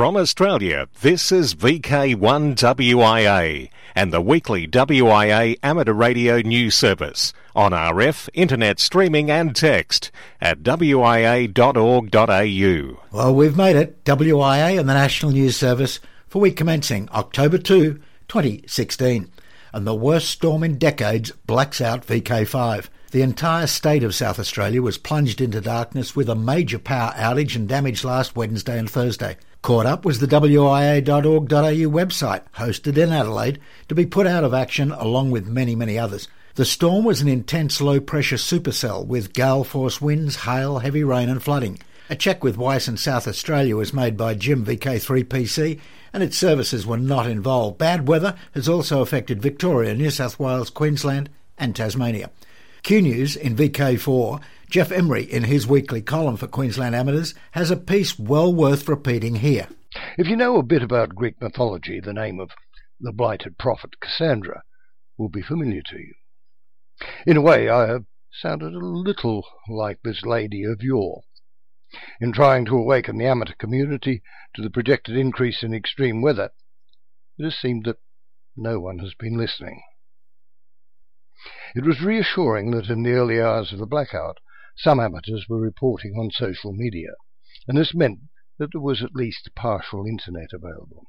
From Australia, this is VK1WIA and the weekly WIA amateur radio news service on RF, internet streaming and text at wia.org.au. Well, we've made it, WIA and the National News Service, for week commencing October 2, 2016. And the worst storm in decades blacks out VK5. The entire state of South Australia was plunged into darkness with a major power outage and damage last Wednesday and Thursday. Caught up was the WIA.org.au website, hosted in Adelaide, to be put out of action along with many, many others. The storm was an intense low pressure supercell with gale force winds, hail, heavy rain, and flooding. A check with WICEN in South Australia was made by Jim VK3PC and its services were not involved. Bad weather has also affected Victoria, New South Wales, Queensland, and Tasmania. Q News in VK4, Jeff Emery in his weekly column for Queensland Amateurs has a piece well worth repeating here. If you know a bit about Greek mythology, the name of the blighted prophet Cassandra will be familiar to you. In a way, I have sounded a little like this lady of yore. In trying to awaken the amateur community to the projected increase in extreme weather, it has seemed that no one has been listening. It was reassuring that in the early hours of the blackout some amateurs were reporting on social media, and this meant that there was at least partial internet available.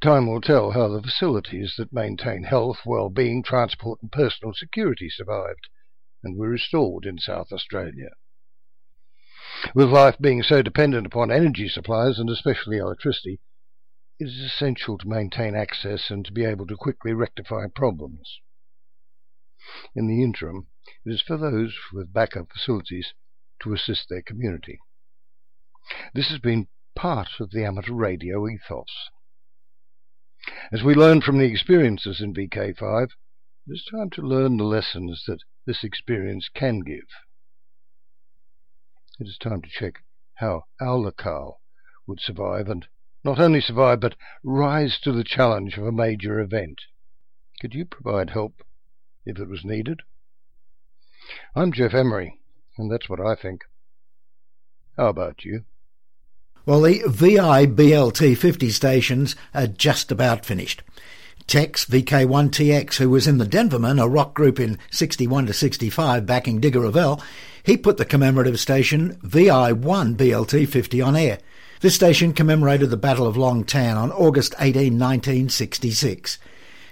Time will tell how the facilities that maintain health, well-being, transport and personal security survived and were restored in South Australia. With life being so dependent upon energy supplies and especially electricity, it is essential to maintain access and to be able to quickly rectify problems. In the interim, it is for those with backup facilities to assist their community. This has been part of the amateur radio ethos. As we learn from the experiences in VK5, it is time to learn the lessons that this experience can give. It is time to check how our locale would survive and not only survive but rise to the challenge of a major event. Could you provide help if it was needed. I'm Jeff Emery, and that's what I think. How about you? Well, the VI BLT 50 stations are just about finished. Tex VK1TX, who was in the Denvermen, a rock group in 61 to 65 backing Digger Revell, he put the commemorative station VI1 BLT 50 on air. This station commemorated the Battle of Long Tan on August 18, 1966.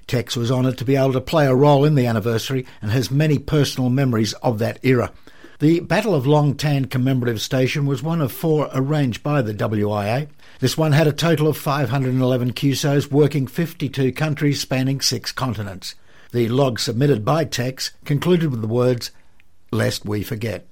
Tex was honoured to be able to play a role in the anniversary and has many personal memories of that era. The Battle of Long Tan commemorative station was one of four arranged by the WIA. This one had a total of 511 QSOs working 52 countries spanning six continents. The log submitted by Tex concluded with the words, Lest we forget.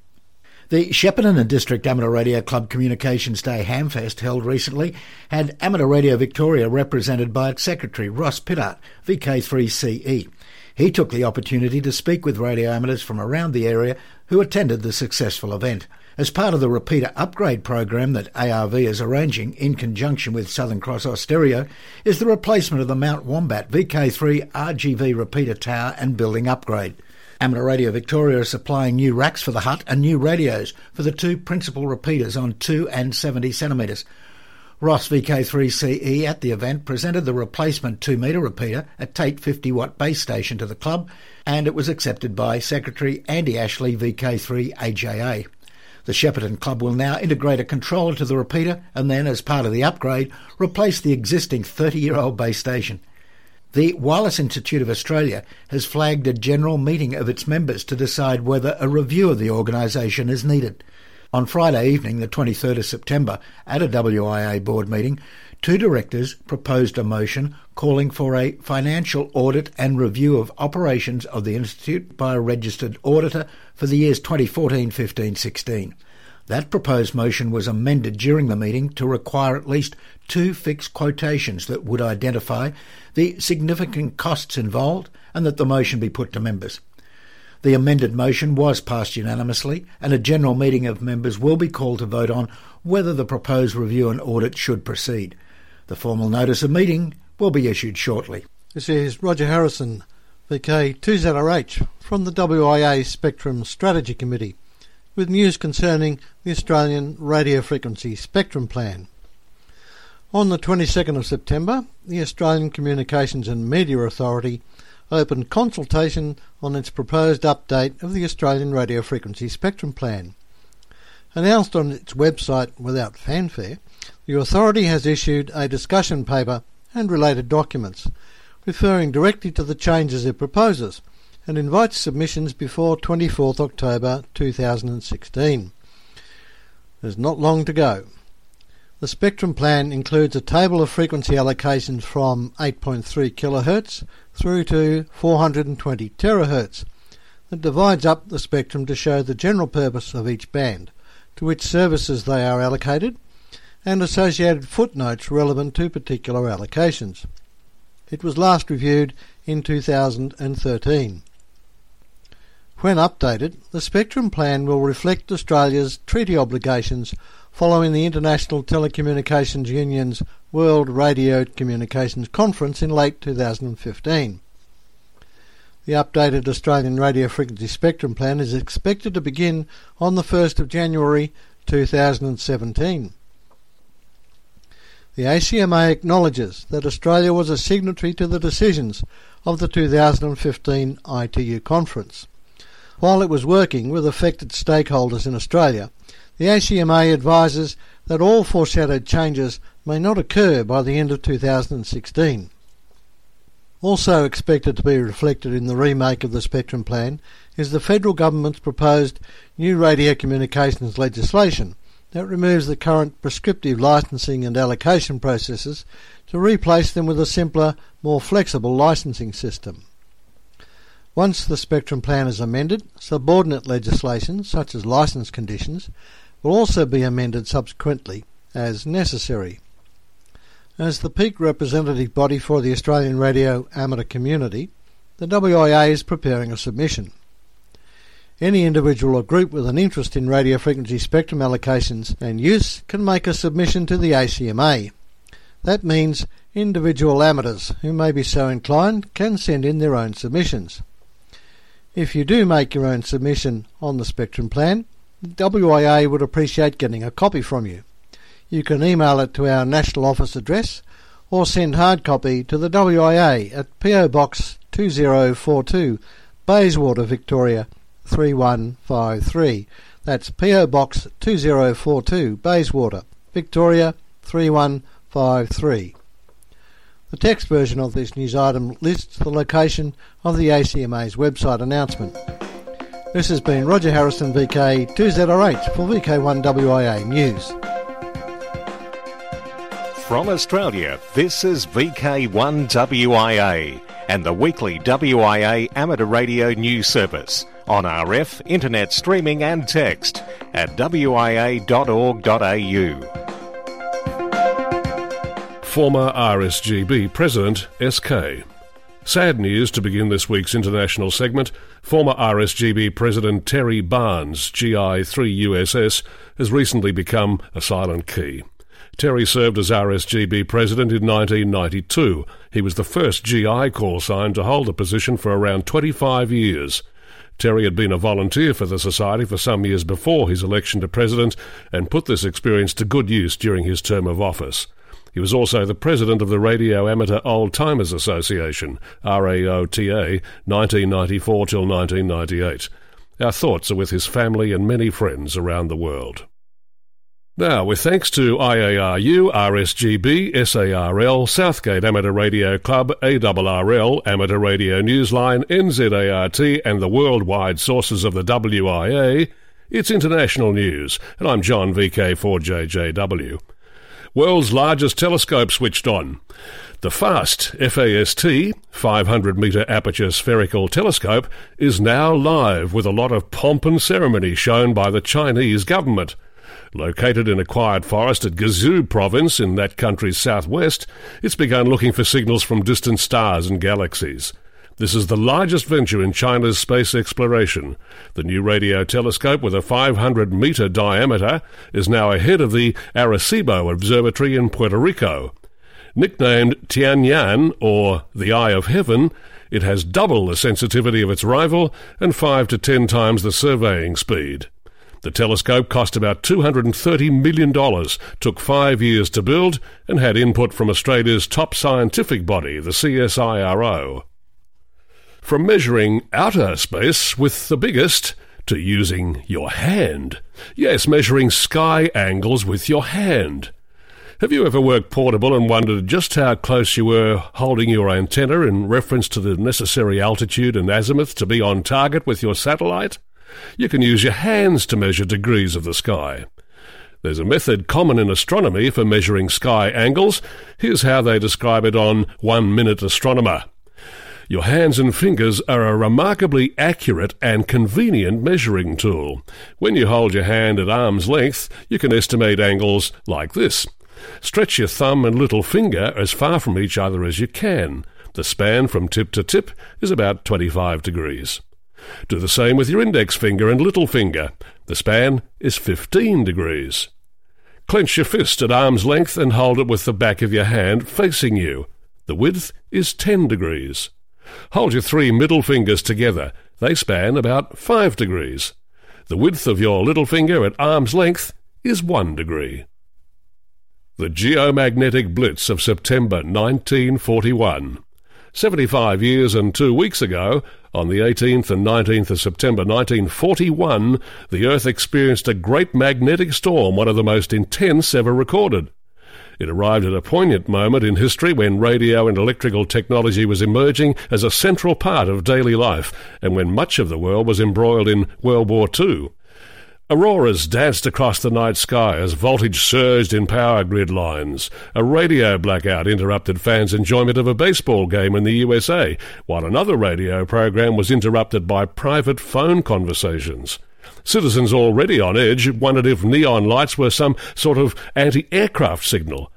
The Shepparton and District Amateur Radio Club Communications Day Hamfest held recently had Amateur Radio Victoria represented by its secretary, Ross Pittard, VK3CE. He took the opportunity to speak with radio amateurs from around the area who attended the successful event. As part of the repeater upgrade program that ARV is arranging in conjunction with Southern Cross Austereo is the replacement of the Mount Wombat VK3 RGV repeater tower and building upgrade. Amateur Radio Victoria is supplying new racks for the hut and new radios for the two principal repeaters on 2 and 70 centimetres. Ross VK3CE at the event presented the replacement 2 metre repeater, a Tait 50 watt base station to the club, and it was accepted by Secretary Andy Ashley VK3 AJA. The Shepparton Club will now integrate a controller to the repeater and then, as part of the upgrade, replace the existing 30 year old base station. The Wireless Institute of Australia has flagged a general meeting of its members to decide whether a review of the organisation is needed. On Friday evening, the 23rd of September, at a WIA board meeting, two directors proposed a motion calling for a financial audit and review of operations of the Institute by a registered auditor for the years 2014, 15, 16. That proposed motion was amended during the meeting to require at least two fixed quotations that would identify the significant costs involved and that the motion be put to members. The amended motion was passed unanimously, and a general meeting of members will be called to vote on whether the proposed review and audit should proceed. The formal notice of meeting will be issued shortly. This is Roger Harrison, VK2ZRH, from the WIA Spectrum Strategy Committee with news concerning the Australian Radio Frequency Spectrum Plan. On the 22nd of September, the Australian Communications and Media Authority opened consultation on its proposed update of the Australian radio frequency spectrum plan. Announced on its website without fanfare, the authority has issued a discussion paper and related documents, referring directly to the changes it proposes, and invites submissions before 24th October 2016. There's not long to go. The spectrum plan includes a table of frequency allocations from 8.3 kHz through to 420 terahertz that divides up the spectrum to show the general purpose of each band, to which services they are allocated, and associated footnotes relevant to particular allocations. It was last reviewed in 2013. When updated, the spectrum plan will reflect Australia's treaty obligations following the International Telecommunications Union's World Radio Communications Conference in late 2015. The updated Australian radio frequency spectrum plan is expected to begin on the 1st of January 2017. The ACMA acknowledges that Australia was a signatory to the decisions of the 2015 ITU conference. While it was working with affected stakeholders in Australia, the ACMA advises that all foreshadowed changes may not occur by the end of 2016. Also expected to be reflected in the remake of the Spectrum Plan is the federal government's proposed new radio communications legislation that removes the current prescriptive licensing and allocation processes to replace them with a simpler, more flexible licensing system. Once the Spectrum Plan is amended, subordinate legislation, such as licence conditions, will also be amended subsequently as necessary. As the peak representative body for the Australian radio amateur community, the WIA is preparing a submission. Any individual or group with an interest in radio frequency spectrum allocations and use can make a submission to the ACMA. That means individual amateurs who may be so inclined can send in their own submissions. If you do make your own submission on the spectrum plan, WIA would appreciate getting a copy from you. You can email it to our national office address or send hard copy to the WIA at PO Box 2042, Bayswater, Victoria 3153. That's PO Box 2042, Bayswater, Victoria 3153. The text version of this news item lists the location of the ACMA's website announcement. This has been Roger Harrison, VK2ZRH for VK1WIA News. From Australia, this is VK1WIA and the weekly WIA amateur radio news service on RF, internet streaming and text at wia.org.au. Former RSGB President SK. Sad news to begin this week's international segment. Former RSGB President Terry Barnes, GI3USS, has recently become a silent key. Terry served as RSGB President in 1992. He was the first GI call sign to hold the position for around 25 years. Terry had been a volunteer for the Society for some years before his election to President and put this experience to good use during his term of office. He was also the president of the Radio Amateur Old Timers Association, RAOTA, 1994 till 1998. Our thoughts are with his family and many friends around the world. Now, with thanks to IARU, RSGB, SARL, Southgate Amateur Radio Club, ARRL, Amateur Radio Newsline, NZART, and the worldwide sources of the WIA, it's international news, and I'm John VK4JJW world's largest telescope switched on. The FAST FAST 500 metre aperture spherical telescope is now live with a lot of pomp and ceremony shown by the Chinese government. Located in a quiet forest at Guizhou province in that country's southwest, it's begun looking for signals from distant stars and galaxies. This is the largest venture in China's space exploration. The new radio telescope with a 500 metre diameter is now ahead of the Arecibo Observatory in Puerto Rico. Nicknamed Tianyan, or the Eye of Heaven, it has double the sensitivity of its rival and five to ten times the surveying speed. The telescope cost about $230 million, took five years to build, and had input from Australia's top scientific body, the CSIRO. From measuring outer space with the biggest to using your hand. Yes, measuring sky angles with your hand. Have you ever worked portable and wondered just how close you were holding your antenna in reference to the necessary altitude and azimuth to be on target with your satellite? You can use your hands to measure degrees of the sky. There's a method common in astronomy for measuring sky angles. Here's how they describe it on One Minute Astronomer. Your hands and fingers are a remarkably accurate and convenient measuring tool. When you hold your hand at arm's length, you can estimate angles like this. Stretch your thumb and little finger as far from each other as you can. The span from tip to tip is about 25 degrees. Do the same with your index finger and little finger. The span is 15 degrees. Clench your fist at arm's length and hold it with the back of your hand facing you. The width is 10 degrees. Hold your three middle fingers together. They span about 5 degrees. The width of your little finger at arm's length is 1 degree. The Geomagnetic Blitz of September 1941. 75 years and two weeks ago, on the 18th and 19th of September 1941, the Earth experienced a great magnetic storm, one of the most intense ever recorded. It arrived at a poignant moment in history when radio and electrical technology was emerging as a central part of daily life, and when much of the world was embroiled in World War II. Auroras danced across the night sky as voltage surged in power grid lines. A radio blackout interrupted fans' enjoyment of a baseball game in the USA, while another radio program was interrupted by private phone conversations. Citizens already on edge wondered if neon lights were some sort of anti-aircraft signal.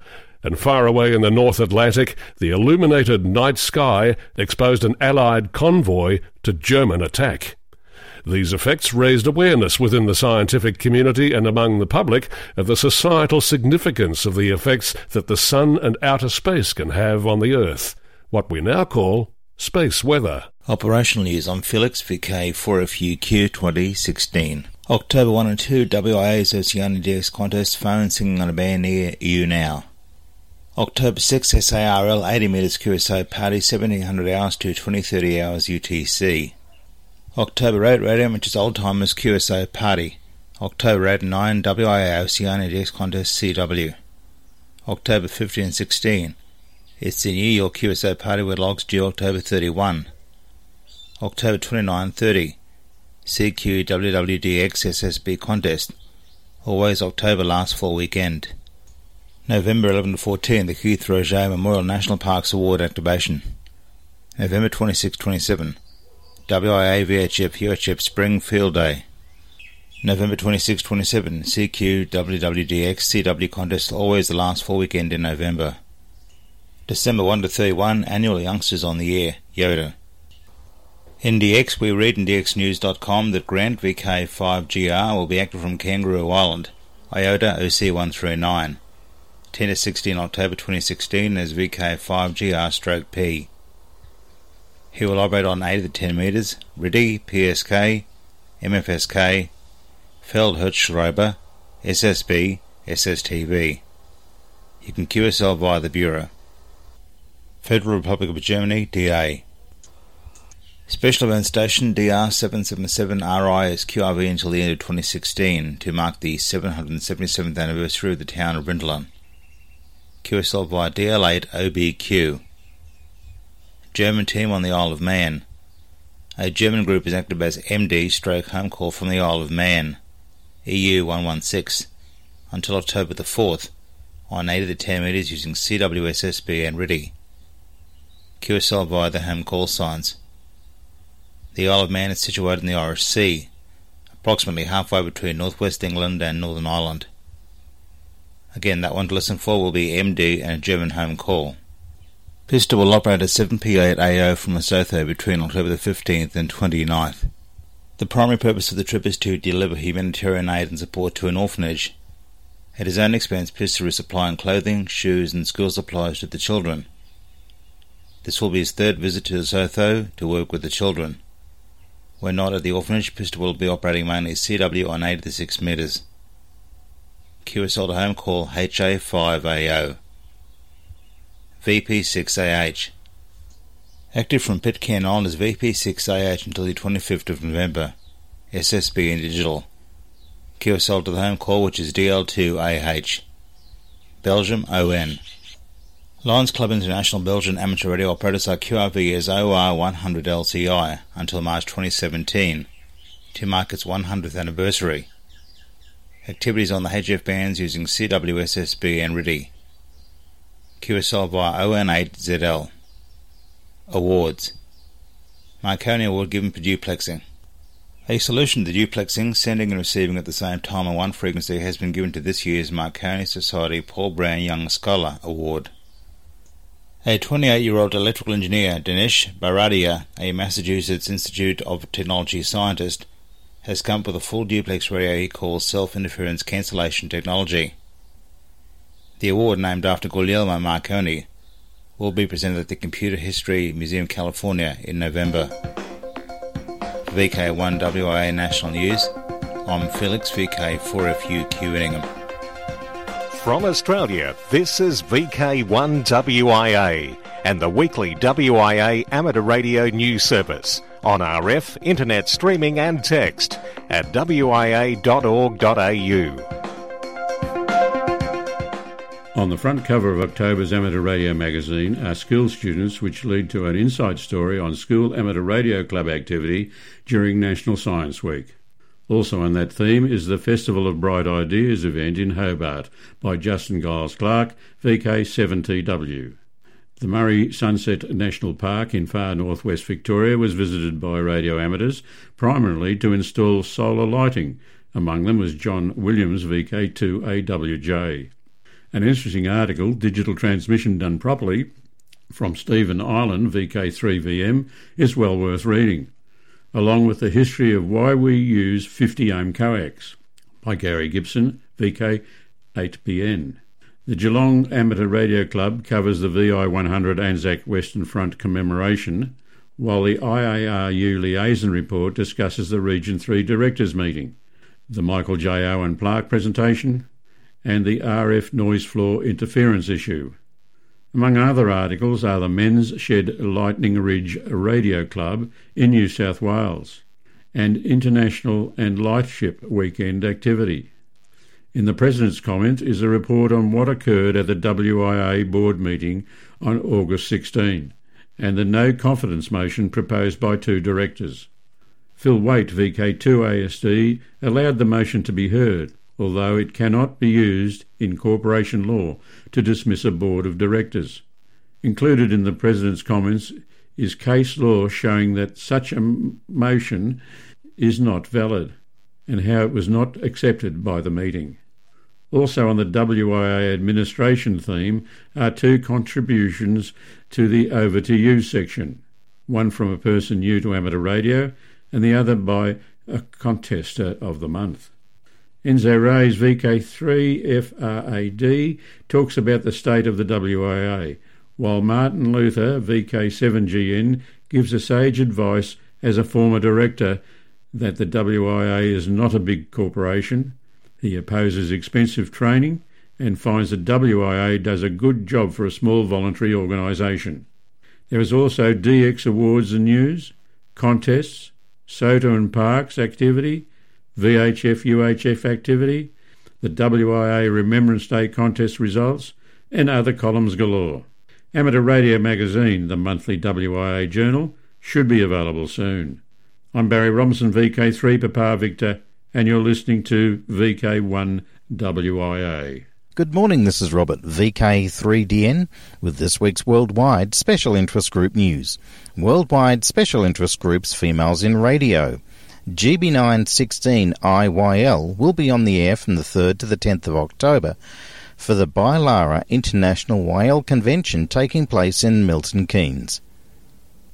And far away in the North Atlantic, the illuminated night sky exposed an Allied convoy to German attack. These effects raised awareness within the scientific community and among the public of the societal significance of the effects that the sun and outer space can have on the Earth, what we now call space weather. Operational news on Felix VK4FUQ 2016. October 1 and 2 WIA's Oceania contest phone singing on a band near you now. October 6 SARL 80 metres QSO party 1700 hours to 2030 hours UTC. October 8 Radio Amateurs Old Timers QSO Party. October 8 and 9 WIA Oceania DX Contest CW. October 15 and 16. It's the New York QSO Party with logs due October 31. October 29 30. CQ WWDX SSB Contest. Always October last full weekend. November 11 to 14 the Keith Roget Memorial National Parks Award activation. November 26 27 WIA VHF UHF Spring Field Day. November 26 27, CQ WWDX CW contest, always the last full weekend in November. December 1 to 31, annual Youngsters on the Air, YOTA. In DX, we read in DXNews.com that Grant VK5GR will be active from Kangaroo Island, IOTA OC139. 10 to 16 October 2016 as VK5GR stroke P. He will operate on 8 of the 10 metres, RTTY, PSK, MFSK, Feldhellschreiber, SSB, SSTV. You can QSL via the Bureau. Federal Republic of Germany, DA. Special Event Station DR777RI is QRV until the end of 2016 to mark the 777th anniversary of the town of Rinteln. QSL via DL8 OBQ. German team on the Isle of Man. A German group is active as MD stroke home call from the Isle of Man, EU 116, until October the 4th, on 8 of the 10 metres using CWSSB and RTTY. QSL via the home call signs. The Isle of Man is situated in the Irish Sea, approximately halfway between northwest England and Northern Ireland. Again, that one to listen for will be MD and a German home call. Pista will operate at 7p8 AO from Lesotho between October the 15th and 29th. The primary purpose of the trip is to deliver humanitarian aid and support to an orphanage. At his own expense, Pista is supplying clothing, shoes, and school supplies to the children. This will be his third visit to Lesotho to work with the children. When not at the orphanage, Pista will be operating mainly CW on 8 to 6 metres. QSL to home call HA5AO. VP6AH. Active from Pitcairn Island is VP6AH until the 25th of November. SSB in digital. QSL to the home call which is DL2AH. Belgium ON. Lions Club International Belgian amateur radio operators are QRV as OR100 LCI until March 2017 to mark its 100th anniversary. Activities on the HF bands using CWSSB and RTTY. QSL via ON8ZL. Awards. Marconi Award given for duplexing. A solution to the duplexing, sending and receiving at the same time on one frequency has been given to this year's Marconi Society Paul Baran Young Scholar Award. A 28-year-old electrical engineer, Dinesh Bharadia, a Massachusetts Institute of Technology scientist, has come with a full duplex radio he calls self-interference cancellation technology. The award, named after Guglielmo Marconi, will be presented at the Computer History Museum California in November. For VK1WIA National News, I'm Felix VK4FU Q from Australia, this is VK1WIA and the weekly WIA amateur radio news service on RF, internet streaming and text at wia.org.au. On the front cover of October's Amateur Radio magazine are school students, which lead to an inside story on school amateur radio club activity during National Science Week. Also on that theme is the Festival of Bright Ideas event in Hobart by Justin Giles Clark, VK7TW. The Murray Sunset National Park in far northwest Victoria was visited by radio amateurs, primarily to install solar lighting. Among them was John Williams, VK2AWJ. An interesting article, Digital Transmission Done Properly, from Stephen Island, VK3VM, is well worth reading along with the history of why we use 50 ohm coax by Gary Gibson, VK 8BN. The Geelong Amateur Radio Club covers the VI 100 Anzac Western Front commemoration, while the IARU Liaison Report discusses the Region 3 Directors Meeting, the Michael J. Owen Plaque presentation, and the RF noise floor interference issue. Among other articles are the Men's Shed Lightning Ridge Radio Club in New South Wales and International and Lightship Weekend activity. In the President's comment is a report on what occurred at the WIA board meeting on August 16 and the no confidence motion proposed by two directors. Phil Wait, VK2ASD, allowed the motion to be heard although it cannot be used in corporation law to dismiss a board of directors. Included in the President's comments is case law showing that such a motion is not valid and how it was not accepted by the meeting. Also on the WIA administration theme are two contributions to the Over to You section, one from a person new to amateur radio and the other by a contester of the month. Enzo Ray's VK3FRAD talks about the state of the WIA, while Martin Luther, VK7GN, gives a sage advice as a former director that the WIA is not a big corporation. He opposes expensive training and finds that WIA does a good job for a small voluntary organisation. There is also DX Awards and News, contests, SOTA and Parks activity, VHF UHF activity, the WIA Remembrance Day contest results, and other columns galore. Amateur Radio Magazine, the monthly WIA journal, should be available soon. I'm Barry Robinson, VK3 Papa Victor, and you're listening to VK1 WIA. Good morning, this is Robert, VK3DN, with this week's Worldwide Special Interest Group news. Worldwide Special Interest Groups Females in Radio. GB916IYL will be on the air from the 3rd to the 10th of October for the Bailara International YL Convention taking place in Milton Keynes.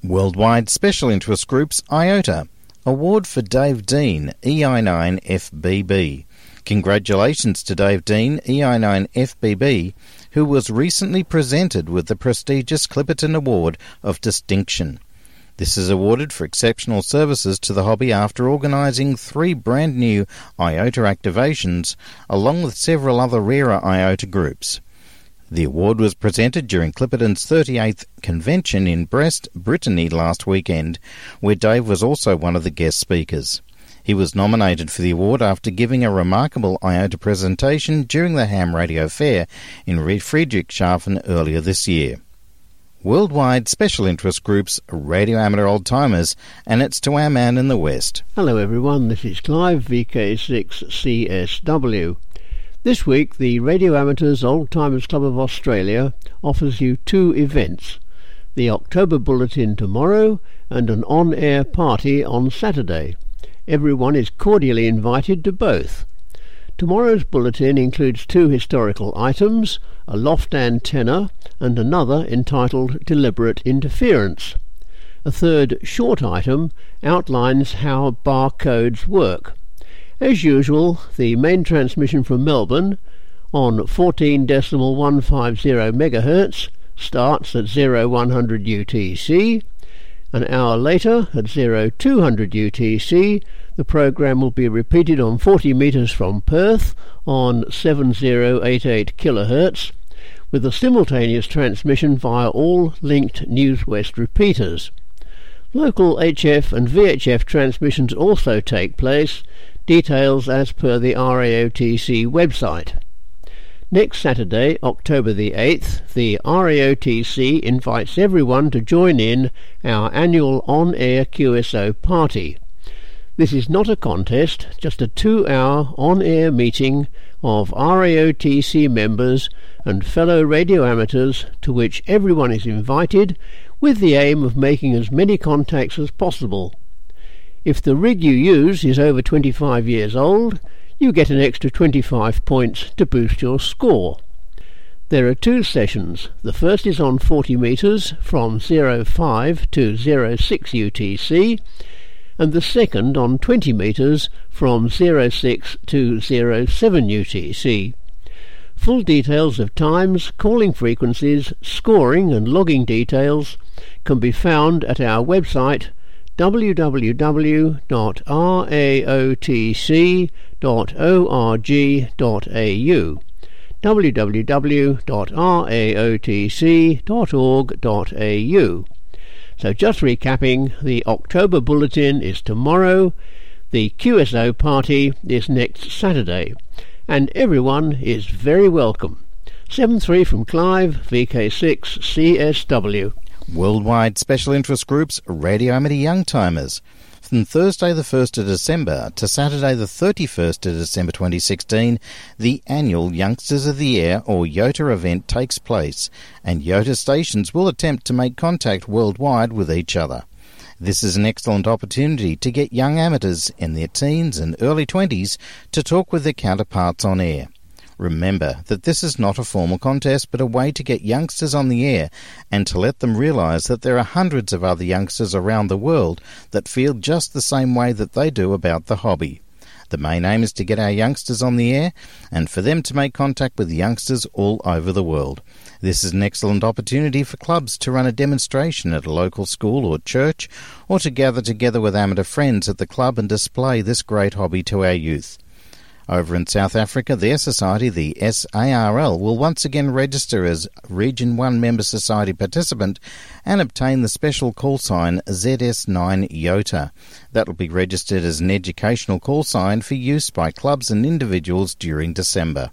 Worldwide Special Interest Groups IOTA Award for Dave Dean EI9FBB. Congratulations to Dave Dean EI9FBB, who was recently presented with the prestigious Clipperton Award of Distinction. This is awarded for exceptional services to the hobby after organising three brand new IOTA activations, along with several other rarer IOTA groups. The award was presented during Clipperton's 38th convention in Brest, Brittany last weekend, where Dave was also one of the guest speakers. He was nominated for the award after giving a remarkable IOTA presentation during the Ham Radio Fair in Friedrichshafen earlier this year. Worldwide Special Interest Groups Radio Amateur Old Timers, and it's to our man in the West. Hello everyone, this is Clive VK6CSW. This week, the Radio Amateurs Old Timers Club of Australia offers you two events the October Bulletin tomorrow and an on air party on Saturday. Everyone is cordially invited to both. Tomorrow's bulletin includes two historical items a loft antenna and another entitled Deliberate Interference. A third short item outlines how barcodes work. As usual, the main transmission from Melbourne on 14.150 MHz starts at 0100 UTC. An hour later, at 0200 UTC, the program will be repeated on 40 metres from Perth on 7088 kHz with a simultaneous transmission via all linked NewsWest repeaters. Local HF and VHF transmissions also take place Details as per the RAOTC website. Next Saturday, October the 8th, the RAOTC invites everyone to join in our annual on-air QSO party. This is not a contest, just a two-hour on-air meeting of RAOTC members and fellow radio amateurs to which everyone is invited with the aim of making as many contacts as possible. If the rig you use is over 25 years old, you get an extra 25 points to boost your score. There are two sessions. The first is on 40 metres from 05 to 06 UTC, and the second on 20 metres from 06 to 07 UTC. Full details of times, calling frequencies, scoring and logging details can be found at our website www.raotc.org.au www.raotc.org.au So just recapping, the October Bulletin is tomorrow, the QSO party is next Saturday, and everyone is very welcome. 7-3 from Clive, VK6 CSW. Worldwide Special Interest Groups Radio Amateur Young Timers. From Thursday the 1st of December to Saturday the 31st of December 2016, the annual Youngsters of the Air or YOTA event takes place, and YOTA stations will attempt to make contact worldwide with each other. This is an excellent opportunity to get young amateurs in their teens and early 20s to talk with their counterparts on air. Remember that this is not a formal contest but a way to get youngsters on the air and to let them realise that there are hundreds of other youngsters around the world that feel just the same way that they do about the hobby. The main aim is to get our youngsters on the air and for them to make contact with youngsters all over the world. This is an excellent opportunity for clubs to run a demonstration at a local school or church or to gather together with amateur friends at the club and display this great hobby to our youth. Over in South Africa, their society, the SARL, will once again register as Region 1 member society participant and obtain the special call sign ZS9 YOTA. That will be registered as an educational call sign for use by clubs and individuals during December.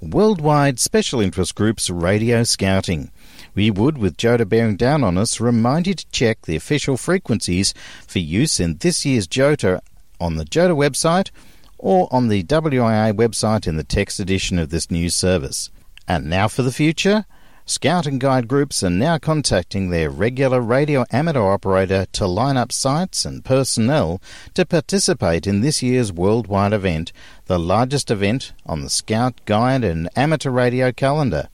Worldwide Special Interest Groups Radio Scouting. We would, with JOTA bearing down on us, remind you to check the official frequencies for use in this year's JOTA on the JOTA website or on the WIA website in the text edition of this news service. And now for the future. Scout and guide groups are now contacting their regular radio amateur operator to line up sites and personnel to participate in this year's worldwide event, the largest event on the Scout, Guide and Amateur Radio calendar.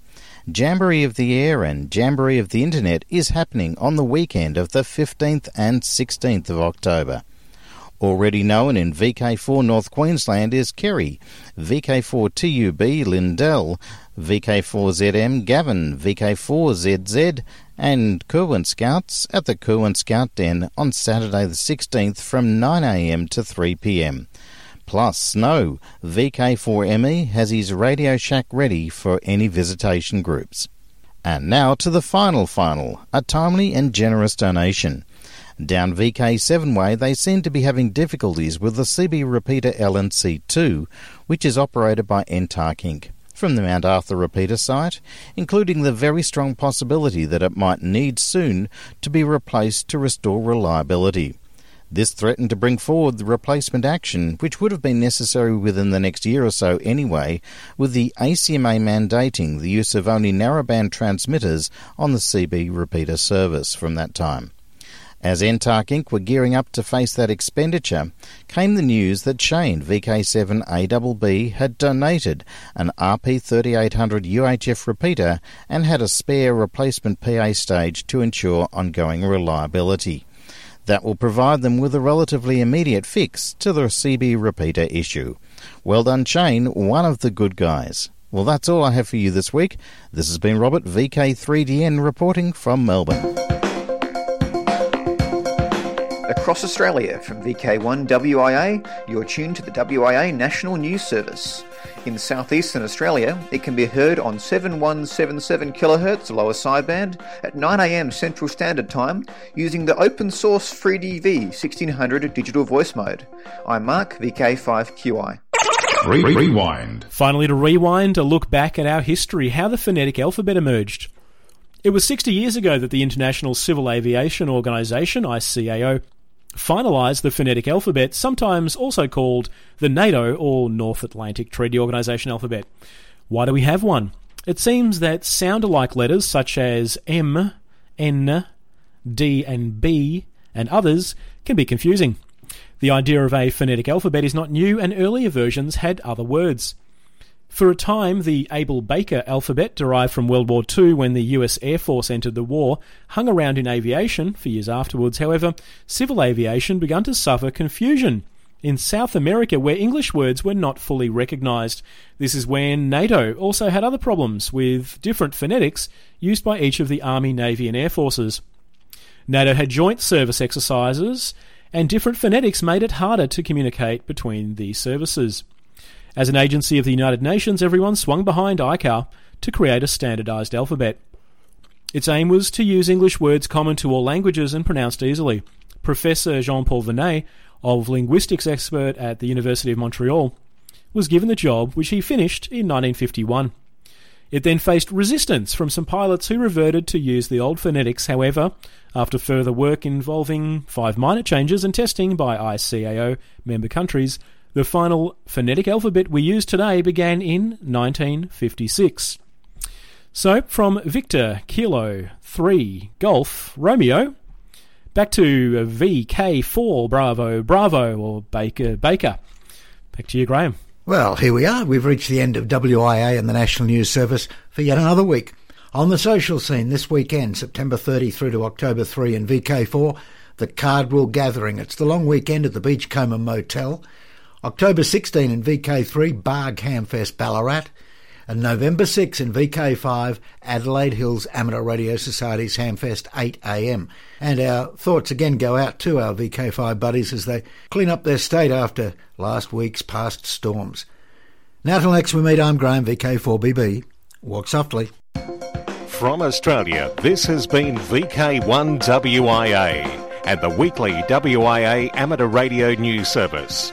Jamboree of the Air and Jamboree of the Internet is happening on the weekend of the 15th and 16th of October. Already known in VK4 North Queensland is Kerry, VK4 TUB Lindell, VK4ZM Gavin, VK4ZZ and Kirwan Scouts at the Kirwan Scout Den on Saturday the 16th from 9am to 3pm. Plus, Snow, VK4ME has his Radio Shack ready for any visitation groups. And now to the final final, a timely and generous donation. Down VK7 way, they seem to be having difficulties with the CB repeater LNC2, which is operated by NTARC Inc. From the Mount Arthur repeater site, including the very strong possibility that it might need soon to be replaced to restore reliability. This threatened to bring forward the replacement action, which would have been necessary within the next year or so anyway, with the ACMA mandating the use of only narrowband transmitters on the CB repeater service from that time. As NTARC Inc. were gearing up to face that expenditure, came the news that Shane VK7ABB had donated an RP3800 UHF repeater and had a spare replacement PA stage to ensure ongoing reliability. That will provide them with a relatively immediate fix to the CB repeater issue. Well done, Shane, one of the good guys. Well, that's all I have for you this week. This has been Robert VK3DN reporting from Melbourne. Across Australia from VK1 WIA, you're tuned to the WIA National News Service. In southeastern Australia, it can be heard on 7177 kHz lower sideband at 9am Central Standard Time using the open source FreeDV 1600 digital voice mode. I'm Mark, VK5QI. Rewind. Finally, to rewind, a look back at our history, how the phonetic alphabet emerged. It was 60 years ago that the International Civil Aviation Organization, ICAO, finalised the phonetic alphabet, sometimes also called the NATO or North Atlantic Treaty Organization alphabet. Why do we have one? It seems that sound alike letters such as M, N, D, and B, and others can be confusing. The idea of a phonetic alphabet is not new, and earlier versions had other words. For a time, the Able Baker alphabet, derived from World War II when the US Air Force entered the war, hung around in aviation for years afterwards. However, civil aviation began to suffer confusion in South America where English words were not fully recognised. This is when NATO also had other problems with different phonetics used by each of the Army, Navy, and Air Forces. NATO had joint service exercises, and different phonetics made it harder to communicate between the services. As an agency of the United Nations, everyone swung behind ICAO to create a standardized alphabet. Its aim was to use English words common to all languages and pronounced easily. Professor Jean Paul Vinay, of linguistics expert at the University of Montreal, was given the job, which he finished in 1951. It then faced resistance from some pilots who reverted to use the old phonetics. However, after further work involving five minor changes and testing by ICAO member countries, the final phonetic alphabet we use today began in 1956. So, from Victor, Kilo, 3, Golf, Romeo, back to VK4, Bravo, Bravo, or Baker, Baker. Back to you, Graham. Well, here we are. We've reached the end of WIA and the National News Service for yet another week. On the social scene this weekend, September 30 through to October 3 in VK4, the Cardwell Gathering. It's the long weekend at the Beachcomber Motel. October 16 in VK3, BARG Hamfest Ballarat. And November 6 in VK5, Adelaide Hills Amateur Radio Society's Hamfest 8am. And our thoughts again go out to our VK5 buddies as they clean up their state after last week's past storms. Now till next we meet, I'm Graham, VK4BB. Walk softly. From Australia, this has been VK1WIA and the weekly WIA amateur radio news service.